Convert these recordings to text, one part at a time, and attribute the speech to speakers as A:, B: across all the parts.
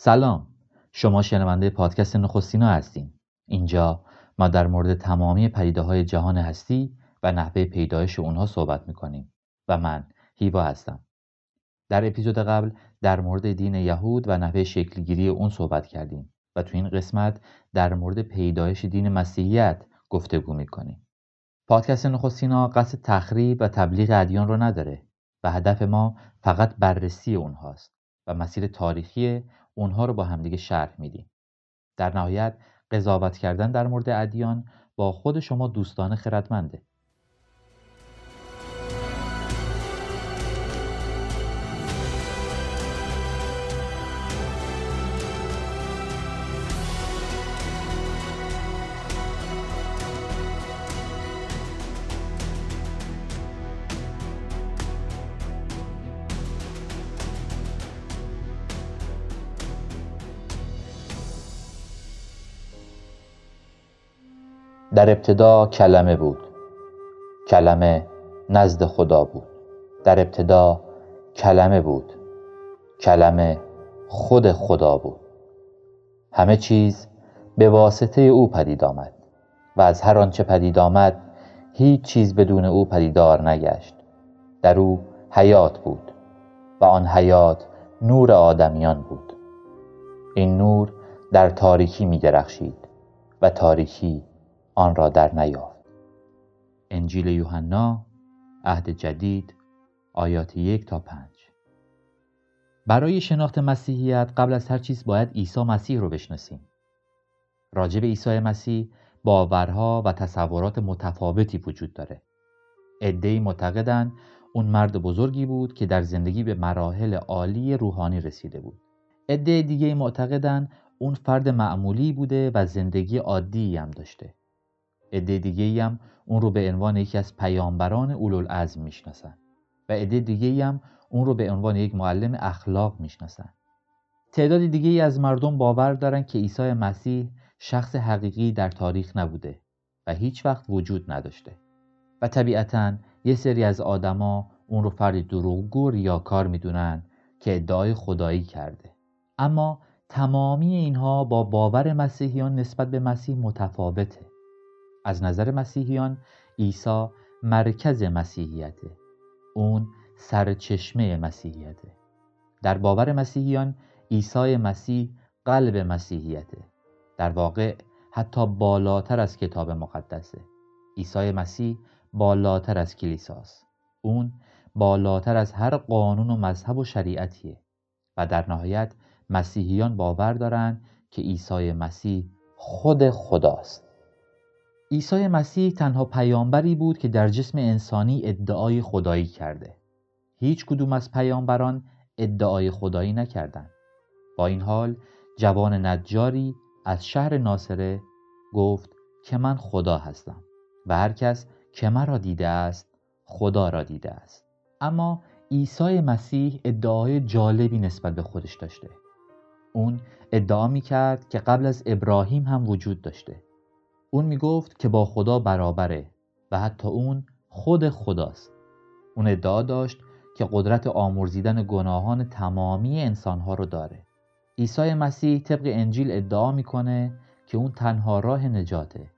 A: سلام. شما شنونده پادکست نخستینا هستین. اینجا ما در مورد تمامی پدیده های جهان هستی و نحوه پیدایش اونها صحبت می‌کنیم و من هیوا هستم. در اپیزود قبل در مورد دین یهود و نحوه شکلگیری اون صحبت کردیم و تو این قسمت در مورد پیدایش دین مسیحیت گفتگو می‌کنیم. پادکست نخستینا قصد تخریب و تبلیغ ادیان رو نداره و هدف ما فقط بررسی اونهاست و مسیر تاریخی اونها رو با همدیگه شرح میدیم. در نهایت قضاوت کردن در مورد ادیان با خود شما دوستان خردمنده. در ابتدا کلمه بود. کلمه نزد خدا بود. در ابتدا کلمه بود. کلمه خود خدا بود. همه چیز به واسطه او پدید آمد و از هر آنچه پدید آمد هیچ چیز بدون او پدیدار نگشت. در او حیات بود و آن حیات نور آدمیان بود. این نور در تاریکی می درخشید و تاریکی آن را در نیافت. انجیل یوحنا عهد جدید آیات یک تا پنج. برای شناخت مسیحیت قبل از هر چیز باید عیسی مسیح رو بشناسیم. راجب عیسی مسیح باورها و تصورات متفاوتی وجود داره. عدهای معتقدند اون مرد بزرگی بود که در زندگی به مراحل عالی روحانی رسیده بود. عده دیگه معتقدند اون فرد معمولی بوده و زندگی عادی هم داشته. عده دیگه هم اون رو به عنوان یکی از پیامبران اولوالعزم می‌شناسن و عده دیگه هم اون رو به عنوان یک معلم اخلاق می‌شناسن. تعداد دیگه ای از مردم باور دارن که عیسی مسیح شخص حقیقی در تاریخ نبوده و هیچ وقت وجود نداشته و طبیعتا یه سری از آدما اون رو فرد دروغگو یا کار می‌دونن که ادعای خدایی کرده. اما تمامی اینها با باور مسیحیان نسبت به مسیح متفاوته. از نظر مسیحیان عیسی مرکز مسیحیته اون سرچشمه مسیحیته در باور مسیحیان عیسی مسیح قلب مسیحیته در واقع حتی بالاتر از کتاب مقدسه عیسی مسیح بالاتر از کلیساست اون بالاتر از هر قانون و مذهب و شریعتیه. و در نهایت مسیحیان باور دارند که عیسی مسیح خود خداست. عیسی مسیح تنها پیامبری بود که در جسم انسانی ادعای خدایی کرده. هیچ کدوم از پیامبران ادعای خدایی نکردند. با این حال جوان نجاری از شهر ناصره گفت که من خدا هستم و هر کس که مرا دیده است خدا را دیده است. اما عیسی مسیح ادعای جالبی نسبت به خودش داشته. اون ادعا می کرد که قبل از ابراهیم هم وجود داشته. اون می‌گفت که با خدا برابره و حتی اون خود خداست. اون ادعا داشت که قدرت آمرزیدن گناهان تمامی انسانها رو داره. عیسی مسیح طبق انجیل ادعا می‌کنه که اون تنها راه نجاته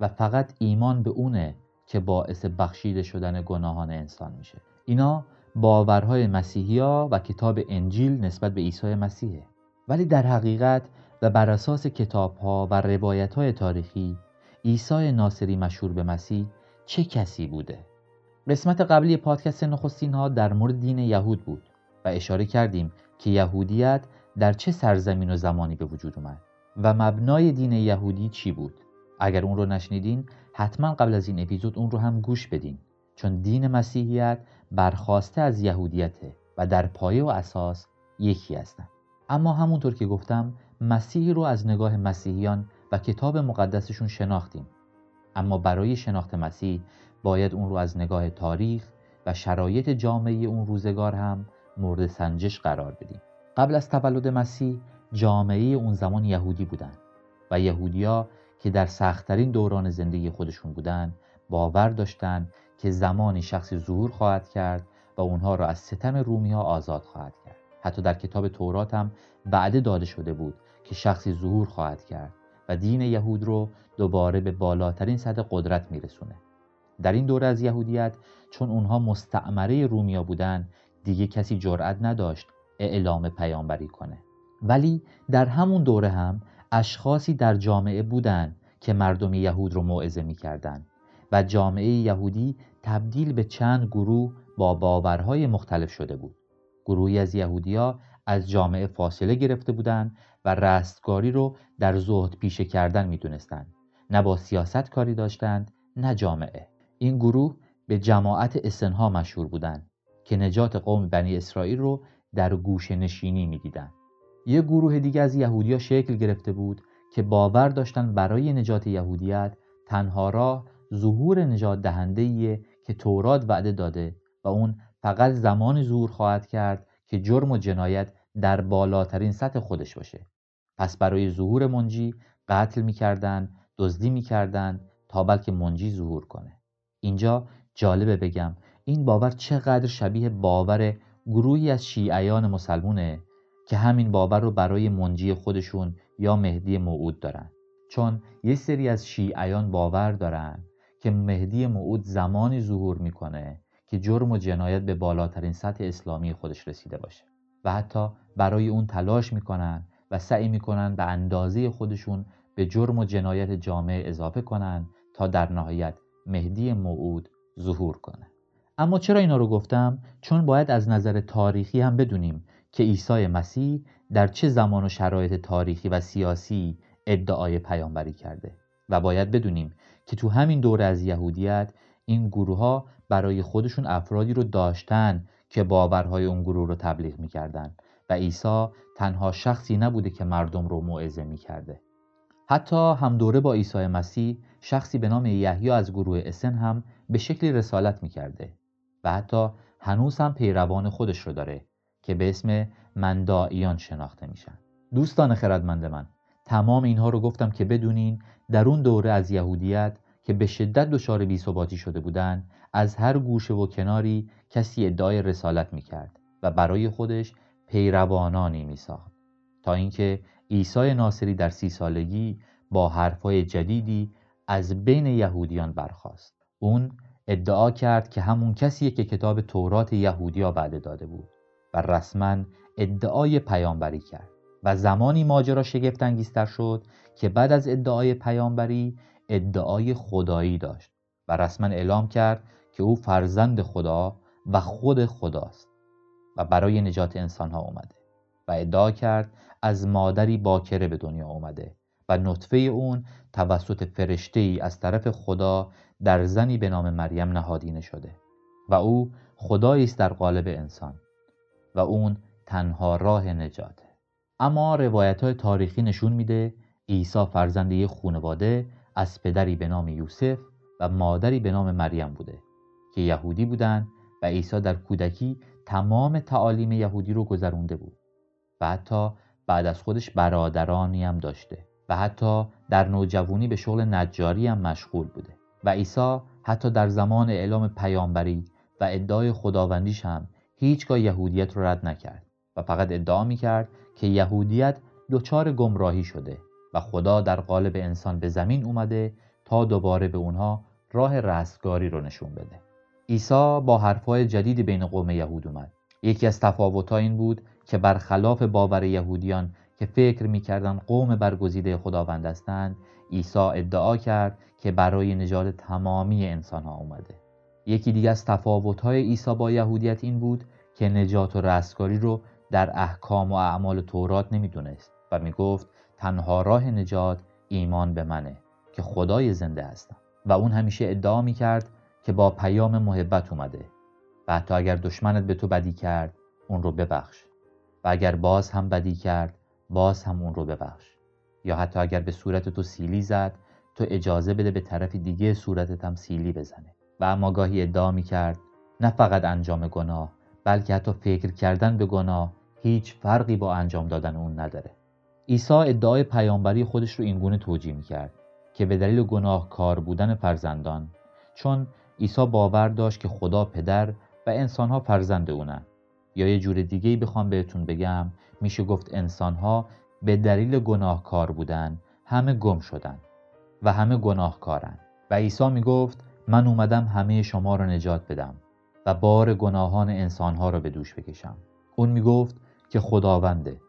A: و فقط ایمان به اونه که باعث بخشیده شدن گناهان انسان میشه. اینا باورهای مسیحی و کتاب انجیل نسبت به عیسی مسیحه. ولی در حقیقت و بر اساس کتاب ها و روایت های تاریخی عیسی ناصری مشهور به مسیح چه کسی بوده؟ قسمت قبلی پادکست نخستین ها در مورد دین یهود بود و اشاره کردیم که یهودیت در چه سرزمین و زمانی به وجود اومد و مبنای دین یهودی چی بود. اگر اون رو نشنیدین حتما قبل از این اپیزود اون رو هم گوش بدین چون دین مسیحیت برخواسته از یهودیته و در پایه و اساس یکی هستن. اما همونطور که گفتم مسیح رو از نگاه مسیحیان و کتاب مقدسشون شناختیم. اما برای شناخت مسیح باید اون رو از نگاه تاریخ و شرایط جامعه اون روزگار هم مورد سنجش قرار بدیم. قبل از تولد مسیح جامعه اون زمان یهودی بودند و یهودیا که در سختترین دوران زندگی خودشون بودند باور داشتند که زمانی شخصی ظهور خواهد کرد و اونها را از ستم رومی ها آزاد خواهد کرد. حتی در کتاب تورات هم بعده داده شده بود که شخصی ظهور خواهد کرد. و دین یهود رو دوباره به بالاترین سطح قدرت میرسونه. در این دوره از یهودیت چون اونها مستعمره رومیا بودن دیگه کسی جرأت نداشت اعلام پیامبری کنه. ولی در همون دوره هم اشخاصی در جامعه بودن که مردم یهود رو موعظه می‌کردند و جامعه یهودی تبدیل به چند گروه با باورهای مختلف شده بود. گروهی از یهودیا از جامعه فاصله گرفته بودند و رستگاری رو در زهد پیشه کردن می‌دونستند. نه با سیاست کاری داشتند نه جامعه. این گروه به جماعت اسنها مشهور بودند که نجات قوم بنی اسرائیل رو در گوش نشینی می‌دیدند. یه گروه دیگه از یهودیا شکل گرفته بود که باور داشتن برای نجات یهودیت تنها راه ظهور نجات دهنده که تورات وعده داده و اون فقط زمان ظهور خواهد کرد که جرم و جنایت در بالاترین سطح خودش باشه. پس برای ظهور منجی قتل می‌کردن دزدی می‌کردن تا بلکه منجی ظهور کنه. اینجا جالبه بگم این باور چقدر شبیه باور گروهی از شیعیان مسلمونه که همین باور رو برای منجی خودشون یا مهدی موعود دارن. چون یه سری از شیعیان باور دارن که مهدی موعود زمانی ظهور می‌کنه که جرم و جنایت به بالاترین سطح اسلامی خودش رسیده باشه و حتی برای اون تلاش می‌کنن و سعی می‌کنن به اندازه خودشون به جرم و جنایت جامعه اضافه کنن تا در نهایت مهدی موعود ظهور کنه. اما چرا اینا رو گفتم؟ چون باید از نظر تاریخی هم بدونیم که عیسی مسیح در چه زمان و شرایط تاریخی و سیاسی ادعای پیامبری کرده و باید بدونیم که تو همین دوره از یهودیت این گروه ها برای خودشون افرادی رو داشتن که باورهای اون گروه رو تبلیغ می‌کردن و عیسی تنها شخصی نبوده که مردم رو موعظه می‌کرده. حتی هم دوره با عیسی مسیح شخصی به نام یحیی از گروه اسن هم به شکلی رسالت می‌کرده و حتی هنوز هم پیروان خودش رو داره که به اسم مندائیان شناخته میشن. دوستان خردمند من تمام اینها رو گفتم که بدونین در اون دوره از یهودیت که به شدت دچار بیثباتی شده بودند از هر گوشه و کناری کسی ادعای رسالت می‌کرد و برای خودش پیروانانی میساخت. تا اینکه عیسی ناصری در سی سالگی با حرفهای جدیدی از بین یهودیان برخاست. اون ادعا کرد که همون کسیه که کتاب تورات یهودیا بعد داده بود و رسما ادعای پیامبری کرد و زمانی ماجرا شگفت شد که بعد از ادعای پیامبری ادعای خدایی داشت و رسما اعلام کرد که او فرزند خدا و خود خداست. و برای نجات انسان ها اومده و ادعا کرد از مادری باکره به دنیا اومده و نطفه اون توسط فرشته ای از طرف خدا در زنی به نام مریم نهادینه شده و او خدایی است در قالب انسان و اون تنها راه نجاته اما روایت های تاریخی نشون میده عیسی فرزند یک خانواده از پدری به نام یوسف و مادری به نام مریم بوده که یهودی بودند و عیسی در کودکی تمام تعالیم یهودی رو گذرونده بود و حتی بعد از خودش برادرانی هم داشته و حتی در نوجوانی به شغل نجاری هم مشغول بوده و عیسی حتی در زمان اعلام پیامبری و ادعای خداوندیش هم هیچگاه یهودیت رو رد نکرد و فقط ادعا می‌کرد که یهودیت دچار گمراهی شده و خدا در قالب انسان به زمین اومده تا دوباره به اونها راه رستگاری رو نشون بده. عیسی با حرفهای جدیدی بین قوم یهود اومد. یکی از تفاوتها این بود که برخلاف باور یهودیان که فکر می‌کردن قوم برگزیده خداوند هستند عیسی ادعا کرد که برای نجات تمامی انسان ها اومده. یکی دیگه از تفاوت‌های عیسی با یهودیت این بود که نجات و رستگاری رو در احکام و اعمال تورات نمی‌دونست و می‌گفت تنها راه نجات ایمان به منه که خدای زنده هستم. و اون همیشه ادعا می‌کرد که با پیام محبت اومده و حتی اگر دشمنت به تو بدی کرد اون رو ببخش. و اگر باز هم بدی کرد باز هم اون رو ببخش. یا حتی اگر به صورت تو سیلی زد تو اجازه بده به طرف دیگه صورتت هم سیلی بزنه. و اما گاهی ادعا می کرد نه فقط انجام گناه بلکه حتی فکر کردن به گناه هیچ فرقی با انجام دادن اون نداره. عیسی ادعای پیامبری خودش رو اینگونه توجیه می کرد که به دلیل گناه کار بودن فرزندان چون عیسی باور داشت که خدا پدر و انسانها فرزند اونن یا یه جور دیگه ای بخوام بهتون بگم. میشه گفت انسانها به دلیل گناهکار بودن همه گم شدن و همه گناهکارن. و عیسی می‌گفت من اومدم همه شما رو نجات بدم و بار گناهان انسانها رو به دوش بکشم. اون می‌گفت که خداونده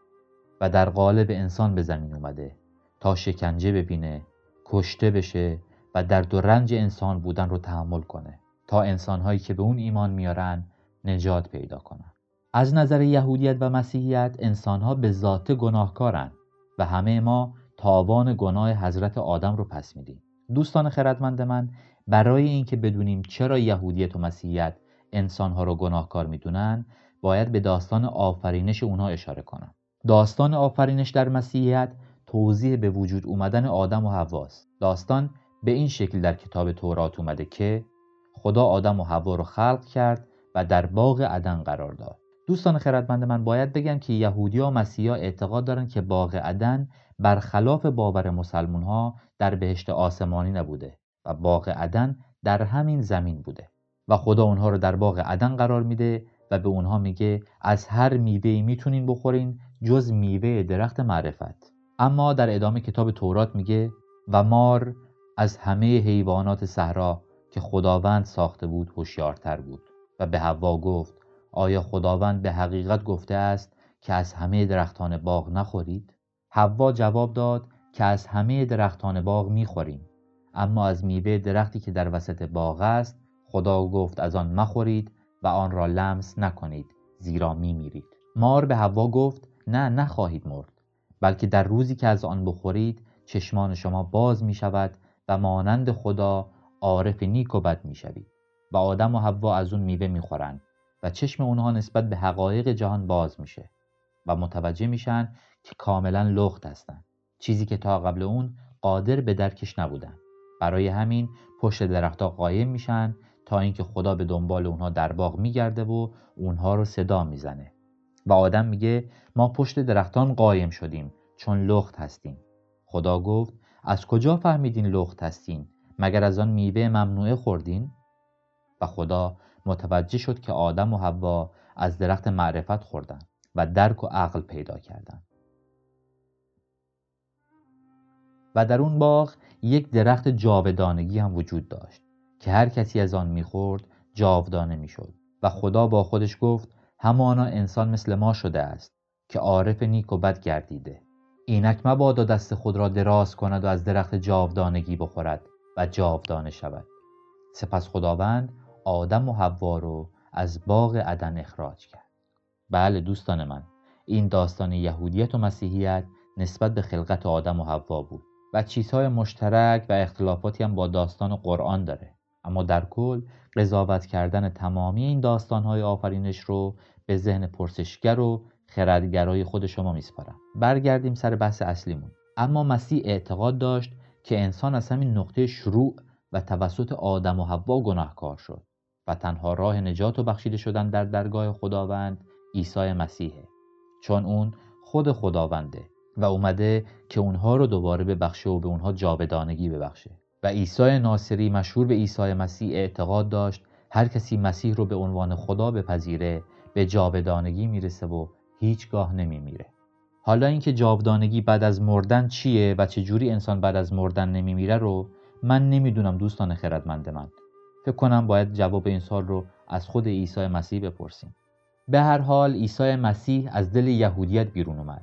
A: و در قالب انسان به زمین اومده تا شکنجه ببینه کشته بشه و درد و رنج انسان بودن رو تحمل کنه تا انسانهایی که به اون ایمان میارن نجات پیدا کنن. از نظر یهودیت و مسیحیت انسانها به ذات گناهکارن و همه ما تاوان گناه حضرت آدم رو پس میدیم. دوستان خردمند من برای اینکه بدونیم چرا یهودیت و مسیحیت انسانها رو گناهکار می‌دونن باید به داستان آفرینش اونها اشاره کنم. داستان آفرینش در مسیحیت توضیح به وجود اومدن آدم و حواست داستان به این شکل در کتاب تورات اومده که خدا آدم و حوا رو خلق کرد و در باغ عدن قرار داد. دوستان خردمند من باید بگم که یهودی و مسیحا اعتقاد دارند که باغ عدن برخلاف باور مسلمون ها در بهشت آسمانی نبوده و باغ عدن در همین زمین بوده و خدا اونها رو در باغ عدن قرار میده و به اونها میگه از هر میوه‌ای می‌تونین بخورین جز میوه درخت معرفت. اما در ادامه کتاب تورات میگه و مار از همه حیوانات صحرا که خداوند ساخته بود هوشیارتر بود. و به حوا گفت آیا خداوند به حقیقت گفته است که از همه درختان باغ نخورید؟ حوا جواب داد که از همه درختان باغ می‌خوریم. اما از میوه درختی که در وسط باغ است خدا گفت از آن مخورید و آن را لمس نکنید زیرا میمیرید. مار به حوا گفت نه نخواهید مرد بلکه در روزی که از آن بخورید چشمان شما باز می شود و مانند خدا عارف نیک و بد می شوید و آدم و حوا از اون میوه می خورند و چشم اونها نسبت به حقایق جهان باز میشه و متوجه میشن که کاملا لخت هستند چیزی که تا قبل اون قادر به درکش نبودن. برای همین پشت درختها قایم میشن تا اینکه خدا به دنبال اونها در باغ میگرده و اونها رو صدا می‌زنه. و آدم میگه ما پشت درختان قایم شدیم چون لخت هستیم. خدا گفت از کجا فهمیدین لخت هستین؟ مگر از آن میوه ممنوعه خوردین؟ و خدا متوجه شد که آدم و حوا از درخت معرفت خوردن و درک و عقل پیدا کردند. و در اون باغ یک درخت جاودانگی هم وجود داشت که هر کسی از آن می‌خورد جاودانه می‌شد و خدا با خودش گفت همانا انسان مثل ما شده است که عارف نیک و بد گردیده. اینک مبادا دست خود را دراز کند و از درخت جاودانگی بخورد و جاودانه شود. سپس خداوند آدم و حوا رو از باغ عدن اخراج کرد. بله دوستان من این داستان یهودیت و مسیحیت نسبت به خلقت آدم و حوا بود و چیزهای مشترک و اختلافاتی هم با داستان قرآن داره. اما در کل قضاوت کردن تمامی این داستانهای آفرینش رو به ذهن پرسشگر و خردگرای خود شما میسپارم. برگردیم سر بحث اصلیمون. اما مسیح اعتقاد داشت که انسان از همین نقطه شروع و توسط آدم و حوا گناهکار شد و تنها راه نجات و بخشیده شدن در درگاه خداوند عیسی مسیحه. چون اون خود خداونده و اومده که اونها رو دوباره ببخشه و به اونها جاودانگی ببخشه. و عیسی ناصری مشهور به عیسی مسیح اعتقاد داشت هر کسی مسیح رو به عنوان خدا بپذیره به جاودانگی می‌رسه و هیچگاه نمیمیره. حالا اینکه جاودانگی بعد از مردن چیه و چه جوری انسان بعد از مردن نمیمیره رو من نمی‌دونم دوستان خردمند من. فکر کنم باید جواب این سال رو از خود عیسی مسیح بپرسیم. به هر حال عیسی مسیح از دل یهودیت بیرون اومد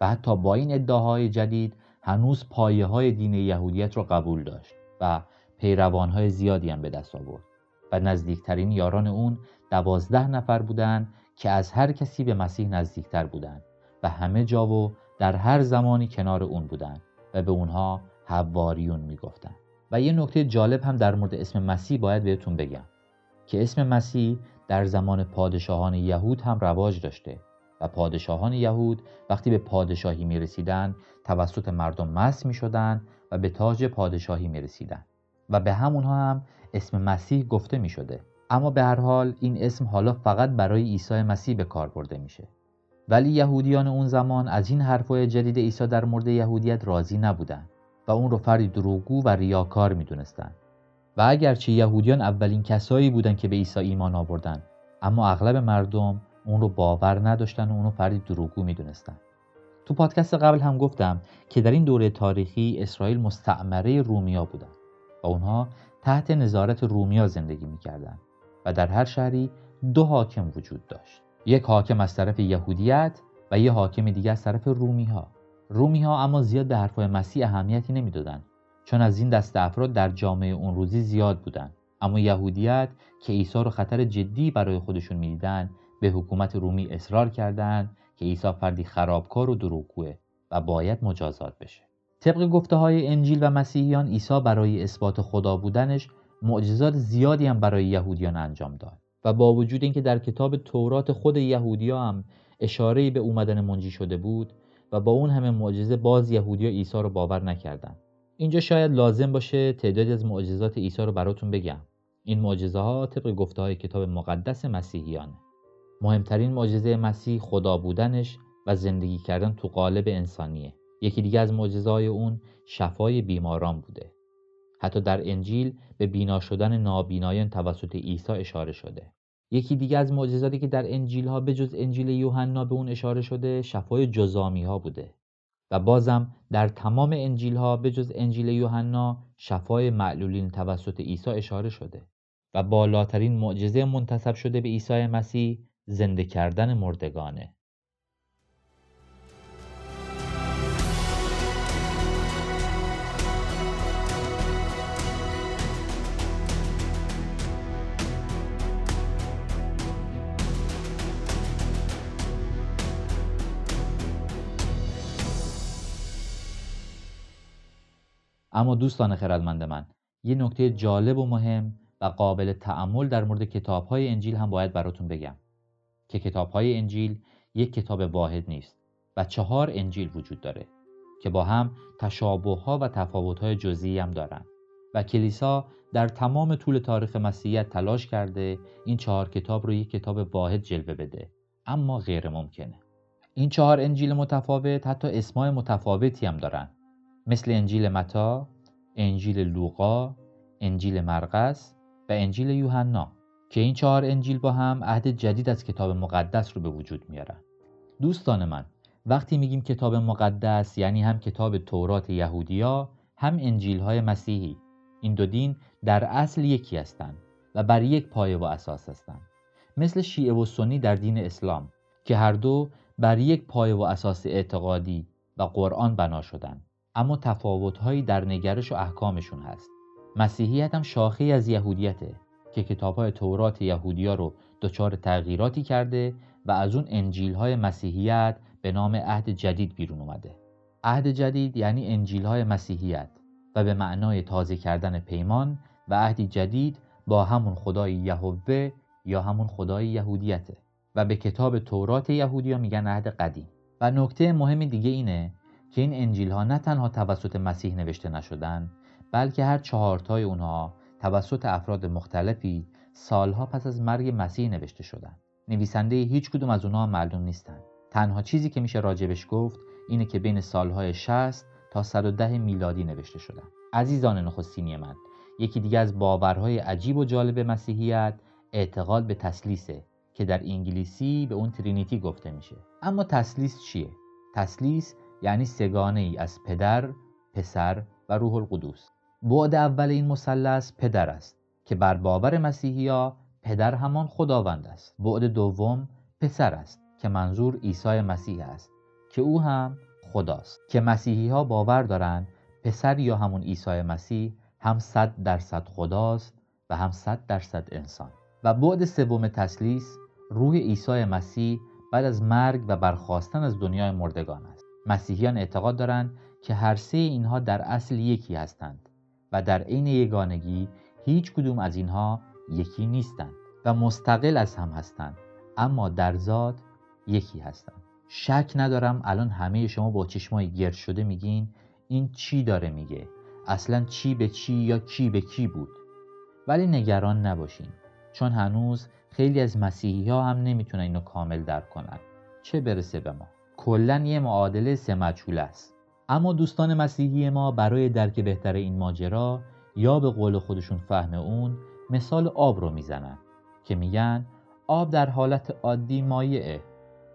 A: و حتی با این ادعاهای جدید هنوز پایه های دین یهودیت را قبول داشت و پیروانهای زیادی هم به دست آورد و نزدیکترین یاران اون دوازده نفر بودند که از هر کسی به مسیح نزدیکتر بودند و همه جا و در هر زمانی کنار اون بودند و به اونها حواریون می‌گفتند. و یه نکته جالب هم در مورد اسم مسیح باید بهتون بگم که اسم مسیح در زمان پادشاهان یهود هم رواج داشته و پادشاهان یهود وقتی به پادشاهی می رسیدن توسط مردم مس می شدن و به تاج پادشاهی می رسیدن و به همونها هم اسم مسیح گفته می شده اما به هر حال این اسم حالا فقط برای عیسی مسیح به کار برده میشه. ولی یهودیان اون زمان از این حرفای جدید عیسی در مورد یهودیت راضی نبودند و اون رو فردی دروغگو و ریاکار می‌دونستند و اگرچه یهودیان اولین کسایی بودند که به عیسی ایمان آوردند اما اغلب مردم اون رو باور نداشتن و اونو فردی دروغگو می‌دونستن. تو پادکست قبل هم گفتم که در این دوره تاریخی اسرائیل مستعمره رومیا بودن و اونها تحت نظارت رومیا زندگی می‌کردن. و در هر شهری دو حاکم وجود داشت. یک حاکم از طرف یهودیت و یک حاکم دیگر از طرف رومی ها رومی ها اما زیاد به حرفهای مسیح اهمیتی نمی‌دادند چون از این دست افراد در جامعه اون روزی زیاد بودند. اما یهودیت که عیسی رو خطر جدی برای خودشون می‌دیدند به حکومت رومی اصرار کردند که عیسی فردی خرابکار و دروغگوه و باید مجازات بشه. طبق گفته های انجیل و مسیحیان عیسی برای اثبات خدا بودنش معجزات زیادی هم برای یهودیان انجام داد و با وجود اینکه در کتاب تورات خود یهودیا هم اشاره به اومدن منجی شده بود و با اون همه معجزه باز یهودیا عیسی رو باور نکردند اینجا شاید لازم باشه تعدادی از معجزات عیسی رو براتون بگم. این معجزه ها طبق گفته های کتاب مقدس مسیحیانه. مهمترین معجزه مسیح خدا بودنش و زندگی کردن تو قالب انسانیه. یکی دیگه از معجزه های اون شفای بیماران بوده. حتی در انجیل به بینا شدن نابینایان توسط عیسی اشاره شده. یکی دیگه از معجزاتی که در انجیل ها به جز انجیل یوحنا به اون اشاره شده شفای جزامی ها بوده. و بازم در تمام انجیل ها به جز انجیل یوحنا شفای معلولین توسط عیسی اشاره شده. و بالاترین معجزه منتصب شده به عیسی مسیح زنده کردن مردگانه. اما دوستان خردمند من یه نکته جالب و مهم و قابل تعمل در مورد کتاب های انجیل هم باید براتون بگم که کتاب های انجیل یک کتاب واحد نیست و چهار انجیل وجود داره که با هم تشابه ها و تفاوت های جزئی هم دارن و کلیسا در تمام طول تاریخ مسیحیت تلاش کرده این چهار کتاب رو یک کتاب واحد جلوه بده اما غیر ممکنه. این چهار انجیل متفاوت حتی اسمای متفاوتی هم دارن. مثل انجیل متا، انجیل لوقا، انجیل مرقس و انجیل یوحنا که این چهار انجیل با هم عهد جدید از کتاب مقدس رو به وجود میارن. دوستان من وقتی میگیم کتاب مقدس یعنی هم کتاب تورات یهودیا هم انجیل های مسیحی. این دو دین در اصل یکی هستند و بر یک پایه و اساس هستند مثل شیعه و سنی در دین اسلام که هر دو بر یک پایه و اساس اعتقادی و قرآن بنا شدند اما تفاوتهایی در نگرش و احکامشون هست. مسیحیت هم شاخه از یهودیته که کتاب های تورات یهودیا رو دچار تغییراتی کرده و از اون انجیل های مسیحیت به نام عهد جدید بیرون اومده. عهد جدید یعنی انجیل های مسیحیت و به معنای تازه کردن پیمان و عهدی جدید با همون خدای یهوه یا همون خدای یهودیته. و به کتاب تورات یهودیا میگن عهد قدیم. و نکته مهم دیگه اینه که این انجیل ها نه تنها توسط مسیح نوشته نشدن بلکه هر چهارتای اونها توسط افراد مختلفی سالها پس از مرگ مسیح نوشته شدن. نویسنده هیچ کدوم از اونها معلوم نیستن. تنها چیزی که میشه راجبش گفت اینه که بین سالهای 60 تا 110 میلادی نوشته شدن. عزیزان نخستینی من یکی دیگه از باورهای عجیب و جالب مسیحیت اعتقاد به تسلیسه که در انگلیسی به اون ترینیتی گفته میشه. اما تسلیس چیه؟ تسلیس یعنی سگانه ای از پدر، پسر و روح القدوس بعد اول این مثلث پدر است که بر باور مسیحیا پدر همان خداوند است. بعد دوم پسر است که منظور عیسی مسیح است که او هم خداست. که مسیحی ها باور دارند پسر یا همون عیسی مسیح هم صد درصد خداست و هم صد درصد انسان. و بعد سوم تسلیس روح عیسی مسیح بعد از مرگ و برخواستن از دنیای مردگان است. مسیحیان اعتقاد دارند که هر سه اینها در اصل یکی هستند و در عین یگانگی هیچ کدوم از اینها یکی نیستند و مستقل از هم هستند اما در ذات یکی هستند. شک ندارم الان همه شما با چشمای گرد شده میگین این چی داره میگه؟ اصلا چی به چی یا کی به کی بود؟ ولی نگران نباشین چون هنوز خیلی از مسیحی ها هم نمی‌تونن اینو کامل درک کنن. چه برسه به ما؟ کلا یه معادله سه مجهول است. اما دوستان مسیحی ما برای درک بهتر این ماجرا یا به قول خودشون فهم اون مثال آب رو می‌زنن که میگن آب در حالت عادی مایعه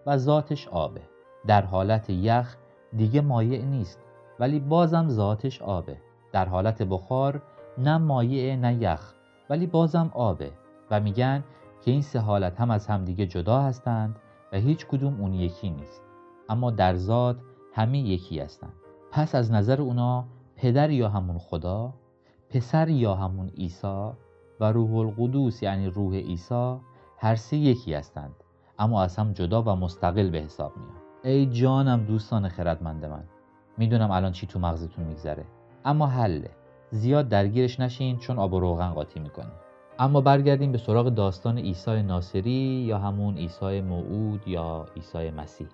A: و ذاتش آبه. در حالت یخ دیگه مایع نیست ولی بازم ذاتش آبه. در حالت بخار نه مایع نه یخ ولی بازم آبه. و میگن که این سه حالت هم از همدیگه جدا هستند و هیچ کدوم اون یکی نیست. اما در ذات همه یکی هستند. پس از نظر اونا پدر یا همون خدا پسر یا همون عیسی و روح القدوس یعنی روح عیسی هر سه یکی هستند. اما از هم جدا و مستقل به حساب میان. ای جانم دوستان خردمند من می‌دونم الان چی تو مغزتون میگذره اما حله زیاد درگیرش نشین چون آب و روغن قاطی می‌کنه اما برگردیم به سراغ داستان عیسی ناصری یا همون عیسی موعود یا عیسی مسیح.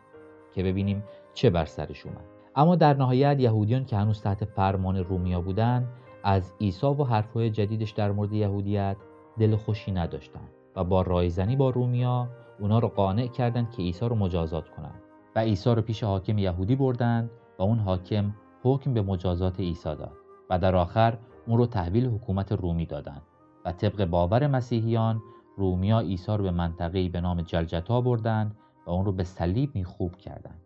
A: که ببینیم چه بر سرش اومد. اما در نهایت یهودیان که هنوز تحت فرمان رومیا بودن از عیسی و حرفهای جدیدش در مورد یهودیت دل خوشی نداشتن و با رایزنی با رومیا اونا رو قانع کردند که عیسی رو مجازات کنند و عیسی رو پیش حاکم یهودی بردند و اون حاکم حکم به مجازات عیسی داد و در آخر اون رو تحویل حکومت رومی دادند و طبق باور مسیحیان رومیا عیسی رو به منطقه‌ای به نام جلجتا بردند و اون رو به صلیب میخوب کردند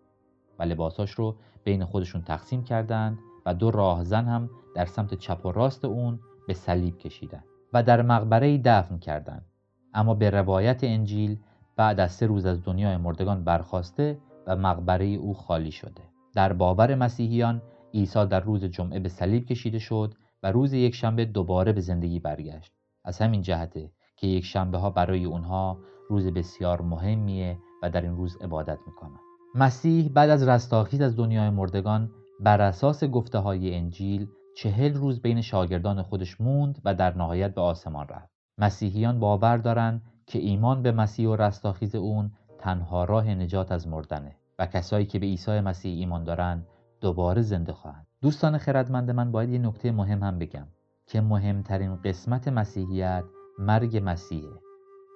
A: و لباساش رو بین خودشون تقسیم کردند و دو راهزن هم در سمت چپ و راست اون به صلیب کشیدند و در مقبره دفن کردند اما به روایت انجیل بعد از سه روز از دنیای مردگان برخواسته و مقبره او خالی شده. در باور مسیحیان عیسی در روز جمعه به صلیب کشیده شد و روز یک شنبه دوباره به زندگی برگشت. از همین جهته که یک شنبه ها برای اونها روز بسیار مهمیه در این روز عبادت می‌کنن مسیح بعد از رستاخیز از دنیای مردگان بر اساس گفته های انجیل چهل روز بین شاگردان خودش موند و در نهایت به آسمان رفت. مسیحیان باور دارند که ایمان به مسیح و رستاخیز اون تنها راه نجات از مردنه و کسایی که به عیسی مسیح ایمان دارن دوباره زنده خواهند. دوستان خردمند من باید یه نکته مهم هم بگم که مهمترین قسمت مسیحیت مرگ مسیحه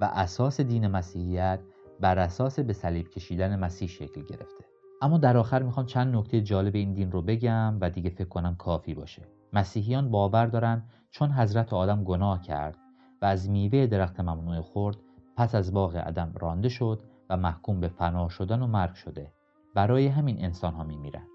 A: و اساس دین مسیحیت بر اساس به صلیب کشیدن مسیح شکل گرفته. اما در آخر می‌خوام چند نکته جالب این دین رو بگم و دیگه فکر کنم کافی باشه. مسیحیان باور دارن چون حضرت آدم گناه کرد و از میوه درخت ممنوع خورد پس از باغ عدم رانده شد و محکوم به فنا شدن و مرگ شده. برای همین انسان ها میمیرن.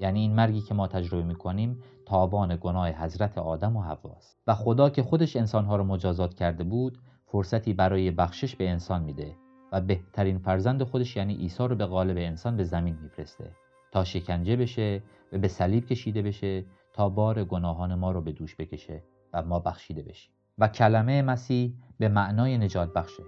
A: یعنی این مرگی که ما تجربه می‌کنیم تابان گناه حضرت آدم و حواست و خدا که خودش انسانها رو مجازات کرده بود فرصتی برای بخشش به انسان میده. و بهترین فرزند خودش یعنی عیسی رو به قالب انسان به زمین میفرسته تا شکنجه بشه و به صلیب کشیده بشه تا بار گناهان ما رو به دوش بکشه و ما بخشیده بشیم. و کلمه مسیح به معنای نجات بخشه.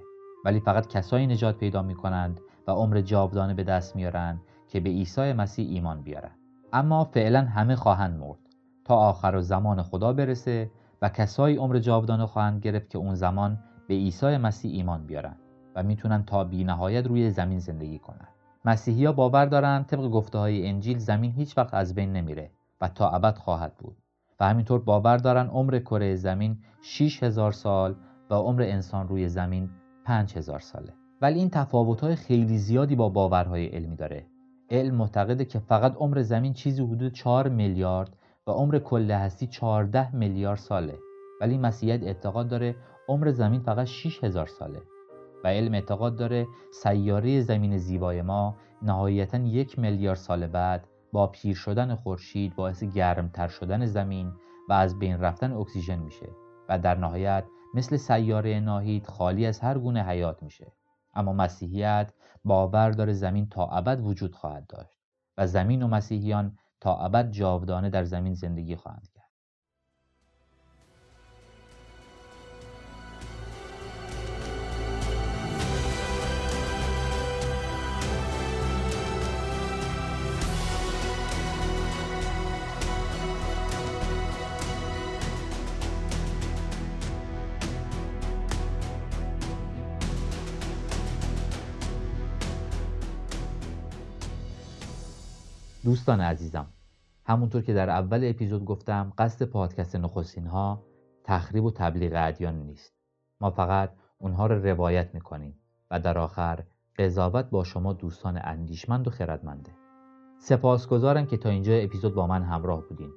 A: ولی فقط کسایی نجات پیدا می کنند و عمر جاودانه به دست میارن که به عیسی مسیح ایمان بیارن. اما فعلا همه خواهند مرد تا آخر زمان خدا برسه و کسایی عمر جاودانه خواهند گرفت که اون زمان به عیسی مسیح ایمان بیارن. و می‌تونن تا بی نهایت روی زمین زندگی کنن. مسیحی ها باور دارن طبق گفته های انجیل زمین هیچ وقت از بین نمیره و تا ابد خواهد بود. و همینطور باور دارن عمر کره زمین 6000 سال و عمر انسان روی زمین 5000 ساله. ولی این تفاوت خیلی زیادی با باورهای علمی داره. علم معتقده که فقط عمر زمین چیزی حدود 4 میلیارد و عمر کل هستی 14 میلیارد ساله. ولی مسیحیت اعتقاد داره عمر زمین فقط 6000 ساله. و علم اعتقاد داره. سیاره زمین زیبای ما نهایتا یک میلیارد سال بعد با پیر شدن خورشید باعث گرمتر شدن زمین و از بین رفتن اکسیژن میشه و در نهایت مثل سیاره ناهید خالی از هر گونه حیات میشه. اما مسیحیت باور داره زمین تا ابد وجود خواهد داشت و زمین و مسیحیان تا ابد جاودانه در زمین زندگی خواهند دوستان عزیزم همونطور که در اول اپیزود گفتم قصد پادکست نخستین ها تخریب و تبلیغ ادیان نیست. ما فقط اونها رو روایت می‌کنیم و در آخر قضاوت با شما دوستان اندیشمند و خردمنده. سپاسگزارم که تا اینجا اپیزود با من همراه بودین.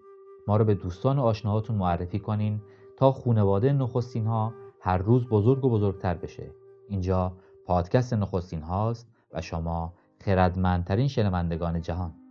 A: ما رو به دوستان و آشناهاتون معرفی کنین تا خونواده نخستین ها هر روز بزرگ و بزرگتر بشه. اینجا پادکست نخستین هاست و شما خردمندترین شنوندگان جهان.